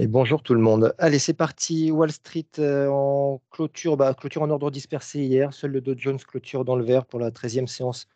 Et bonjour tout le monde. Allez, c'est parti. Wall Street euh, en clôture, bah, clôture en ordre dispersé hier. Seul le Dow Jones clôture dans le vert pour la 13e séance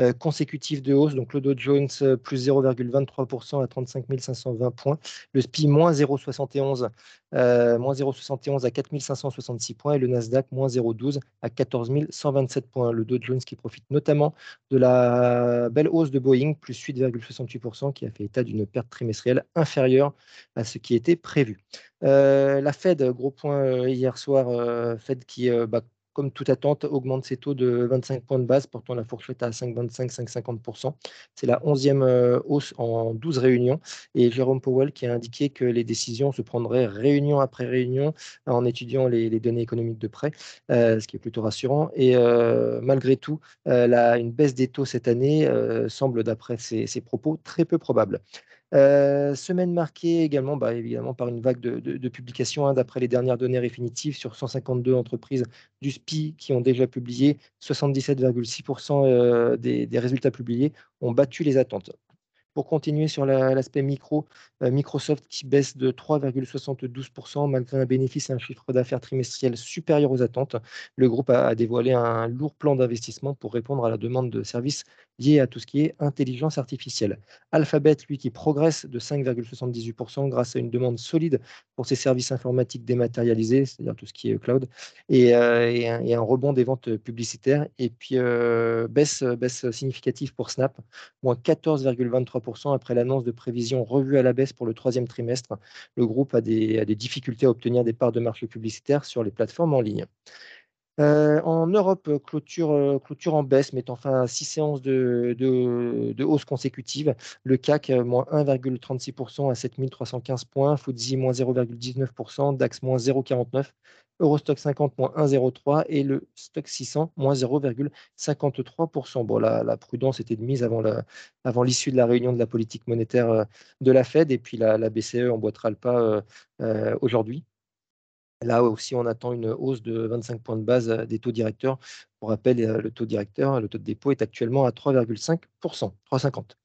euh, consécutif de hausse. Donc le Dow Jones euh, plus 0,23% à 35 520 points. Le SPI moins 0,71 euh, moins 0,71 à 4 566 points et le Nasdaq moins 0,12 à 14 127 points. Le Dow Jones qui profite notamment de la belle hausse de Boeing plus 8,68% qui a fait état d'une perte trimestrielle inférieure à ce qui était prévu. la Fed, gros point hier soir, Fed qui bah, comme toute attente, augmente ses taux de 25 points de base, portant la fourchette à 5,25-5,50%. C'est la 11e euh, hausse en 12 réunions. Et Jérôme Powell qui a indiqué que les décisions se prendraient réunion après réunion en étudiant les, données économiques de près, euh, ce qui est plutôt rassurant. Et euh, malgré tout, une baisse des taux cette année semble, d'après ses, propos, très peu probable. Euh, semaine marquée également bah, évidemment par une vague de, publications hein, d'après les dernières données définitives sur 152 entreprises du SPI qui ont déjà publié. 77,6% euh, des, résultats publiés ont battu les attentes. Pour continuer sur l'aspect micro, euh, Microsoft qui baisse de 3,72% malgré un bénéfice et un chiffre d'affaires trimestriel supérieur aux attentes. Le groupe a, dévoilé un lourd plan d'investissement pour répondre à la demande de services liés à tout ce qui est intelligence artificielle. Alphabet, lui, qui progresse de 5,78% grâce à une demande solide pour ses services informatiques dématérialisés, c'est-à-dire tout ce qui est cloud, et, euh, un, rebond des ventes publicitaires. Et puis, euh, baisse, baisse significative pour Snap, moins 14,23% après l'annonce de prévisions revues à la baisse pour le troisième trimestre. Le groupe a des, difficultés à obtenir des parts de marché publicitaires sur les plateformes en ligne. En Europe, clôture, en baisse, mettant fin à six séances de, hausse consécutive. Le CAC, moins 1,36% à 7315 points, FTSE, moins 0,19%, DAX, moins 0,49%, Eurostock 50, moins 1,03% et le Stock 600, moins 0,53%. Bon, la, prudence était de mise avant l'issue de la réunion de la politique monétaire de la Fed et puis la BCE emboîtera le pas aujourd'hui. Là aussi, on attend une hausse de 25 points de base des taux directeurs. Pour rappel, le taux directeur, le taux de dépôt est actuellement à 3,5%, 3,50.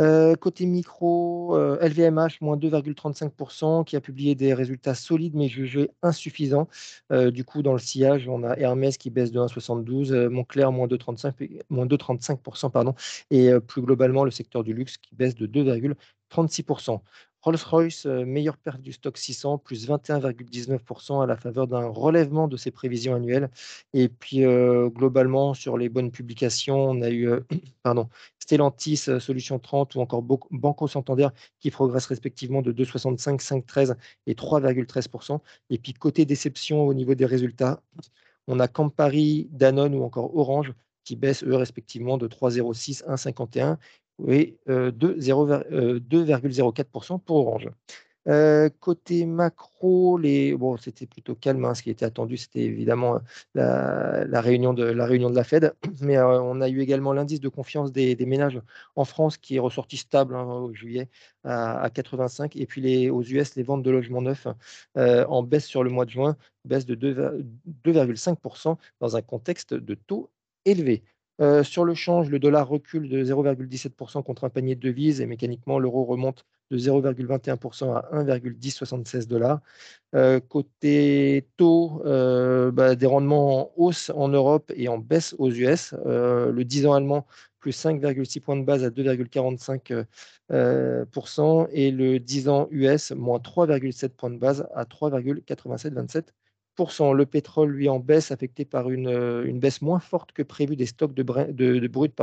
Euh, côté micro, LVMH, moins 2,35%, qui a publié des résultats solides mais jugés insuffisants. du coup, dans le sillage, on a Hermès qui baisse de 1,72, Montclair, moins 2,35%, pardon, et plus globalement, le secteur du luxe qui baisse de 2,36%. Rolls-Royce, euh, meilleure perte du stock 600, plus 21,19% à la faveur d'un relèvement de ses prévisions annuelles. Et puis, euh, globalement, sur les bonnes publications, on a eu euh, pardon, Stellantis, Solution 30 ou encore Banco Santander qui progressent respectivement de 2,65, 5,13 et 3,13%. Et puis, côté déception au niveau des résultats, on a Campari, Danone ou encore Orange qui baissent eux respectivement de 3,06, 1,51 oui, 2,04% pour Orange. côté macro, c'était plutôt calme. Hein, ce qui était attendu, c'était évidemment la, réunion de, la réunion de la Fed. Mais on a eu également l'indice de confiance des, ménages en France qui est ressorti stable hein, au juillet à, 85. Et puis aux US, les ventes de logements neufs en baisse sur le mois de juin, baisse de 2,5% dans un contexte de taux élevés. Euh, sur le change, le dollar recule de 0,17% contre un panier de devises et mécaniquement, l'euro remonte de 0,21% à 1,1076 dollars. Euh, côté taux, euh, bah, des rendements en hausse en Europe et en baisse aux US. le 10 ans allemand, plus 5,6 points de base à 2,45% et le 10 ans US, moins 3,7 points de base à 3,8727 le pétrole, lui, en baisse, affecté par une, euh, une baisse moins forte que prévu des stocks de, brut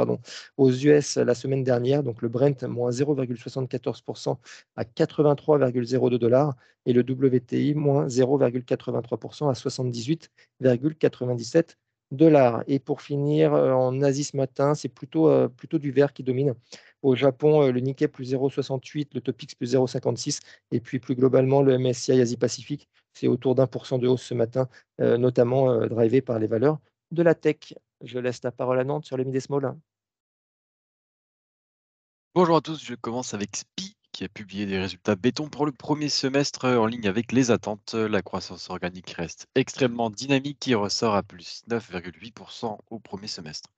aux US la semaine dernière. Donc le Brent, moins 0,74% à 83,02 dollars et le WTI, moins 0,83% à 78,97 dollars. Et pour finir, euh, en Asie ce matin, c'est plutôt, euh, plutôt du vert qui domine. Au Japon, le Nikkei plus 0,68, le Topix plus 0,56 et puis plus globalement le MSCI Asie-Pacifique c'est autour d'un pour cent de hausse ce matin, euh, notamment euh, drivé par les valeurs de la tech. Je laisse la parole à Nantes sur les mid small. Bonjour à tous, je commence avec SPI qui a publié des résultats béton pour le premier semestre en ligne avec les attentes. La croissance organique reste extrêmement dynamique qui ressort à plus 9,8% au premier semestre.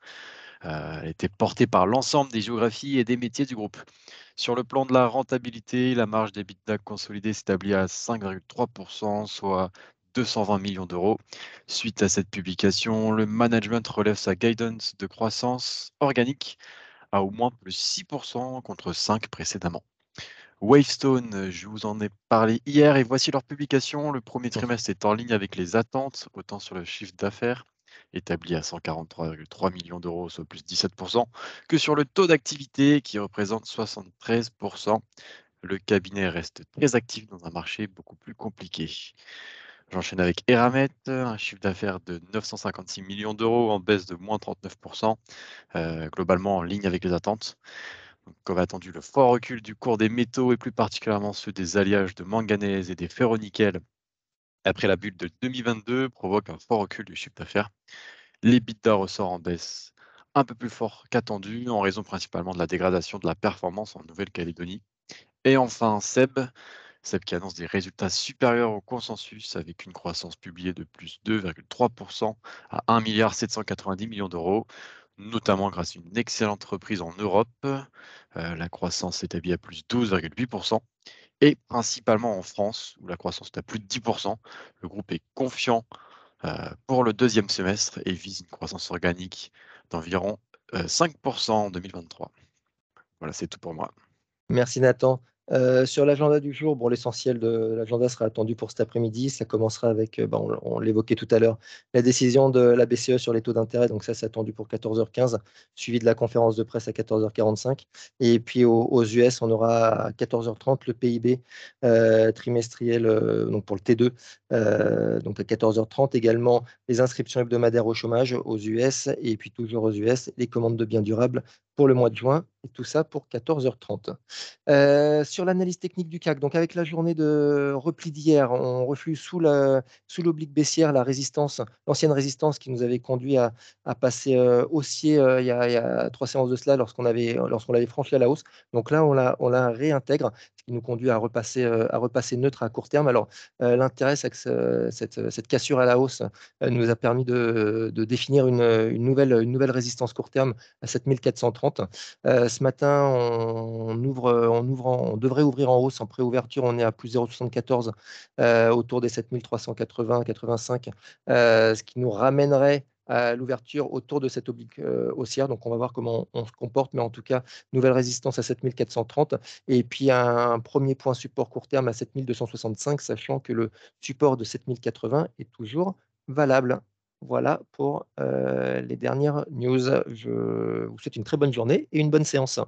Elle était portée par l'ensemble des géographies et des métiers du groupe. Sur le plan de la rentabilité, la marge d'EBITDA consolidée s'établit à 5,3%, soit 220 millions d'euros. Suite à cette publication, le management relève sa guidance de croissance organique à au moins plus 6% contre 5 précédemment. Wavestone, je vous en ai parlé hier et voici leur publication. Le premier trimestre est en ligne avec les attentes, autant sur le chiffre d'affaires établi à 143,3 millions d'euros, soit plus 17%, que sur le taux d'activité qui représente 73%. Le cabinet reste très actif dans un marché beaucoup plus compliqué. J'enchaîne avec Eramet, un chiffre d'affaires de 956 millions d'euros en baisse de moins 39%, euh, globalement en ligne avec les attentes. comme attendu, le fort recul du cours des métaux et plus particulièrement ceux des alliages de manganèse et des ferronickel après la bulle de 2022 provoque un fort recul du chiffre d'affaires. L'EBITDA ressort en baisse un peu plus fort qu'attendu en raison principalement de la dégradation de la performance en Nouvelle-Calédonie. Et enfin, Seb, Seb qui annonce des résultats supérieurs au consensus avec une croissance publiée de plus 2,3% à 1,790 milliard d'euros, notamment grâce à une excellente reprise en Europe. Euh, la croissance s'établit à plus 12,8% et principalement en France, où la croissance est à plus de 10%. Le groupe est confiant euh, pour le deuxième semestre et vise une croissance organique d'environ 5% euh, en 2023. Voilà, c'est tout pour moi. Merci Nathan. Euh, sur l'agenda du jour, l'essentiel de l'agenda sera attendu pour cet après-midi. Ça commencera avec, euh, bon, on, l'évoquait tout à l'heure, la décision de la BCE sur les taux d'intérêt. Donc ça, c'est attendu pour 14h15, suivi de la conférence de presse à 14h45. Et puis aux, US, on aura à 14h30 le PIB euh, trimestriel, donc pour le T2, donc à 14h30 également les inscriptions hebdomadaires au chômage aux US et puis toujours aux US les commandes de biens durables pour le mois de juin, et tout ça pour 14h30. Euh, sur l'analyse technique du CAC, donc avec la journée de repli d'hier, on reflue sous l'oblique baissière la résistance, l'ancienne résistance qui nous avait conduit à, passer euh, haussier euh, il, y a, trois séances de cela lorsqu'on avait lorsqu'on l'avait franchi à la hausse. Donc là, on la, on la réintègre, qui nous conduit à repasser, à repasser neutre à court terme. Alors l'intérêt, c'est que cette, cette, cassure à la hausse nous a permis de, de définir une, une, nouvelle, une nouvelle résistance court terme à 7430 euh, ce matin, on, ouvre, on, ouvre on devrait ouvrir en hausse en préouverture. On est à plus 0,74 euh, autour des 7380, 85, euh, ce qui nous ramènerait à l'ouverture autour de cette oblique haussière. Donc, on va voir comment on, se comporte, mais en tout cas, nouvelle résistance à 7430 et puis un, premier point support court terme à 7265, sachant que le support de 7080 est toujours valable. Voilà pour les dernières news. Je vous souhaite une très bonne journée et une bonne séance.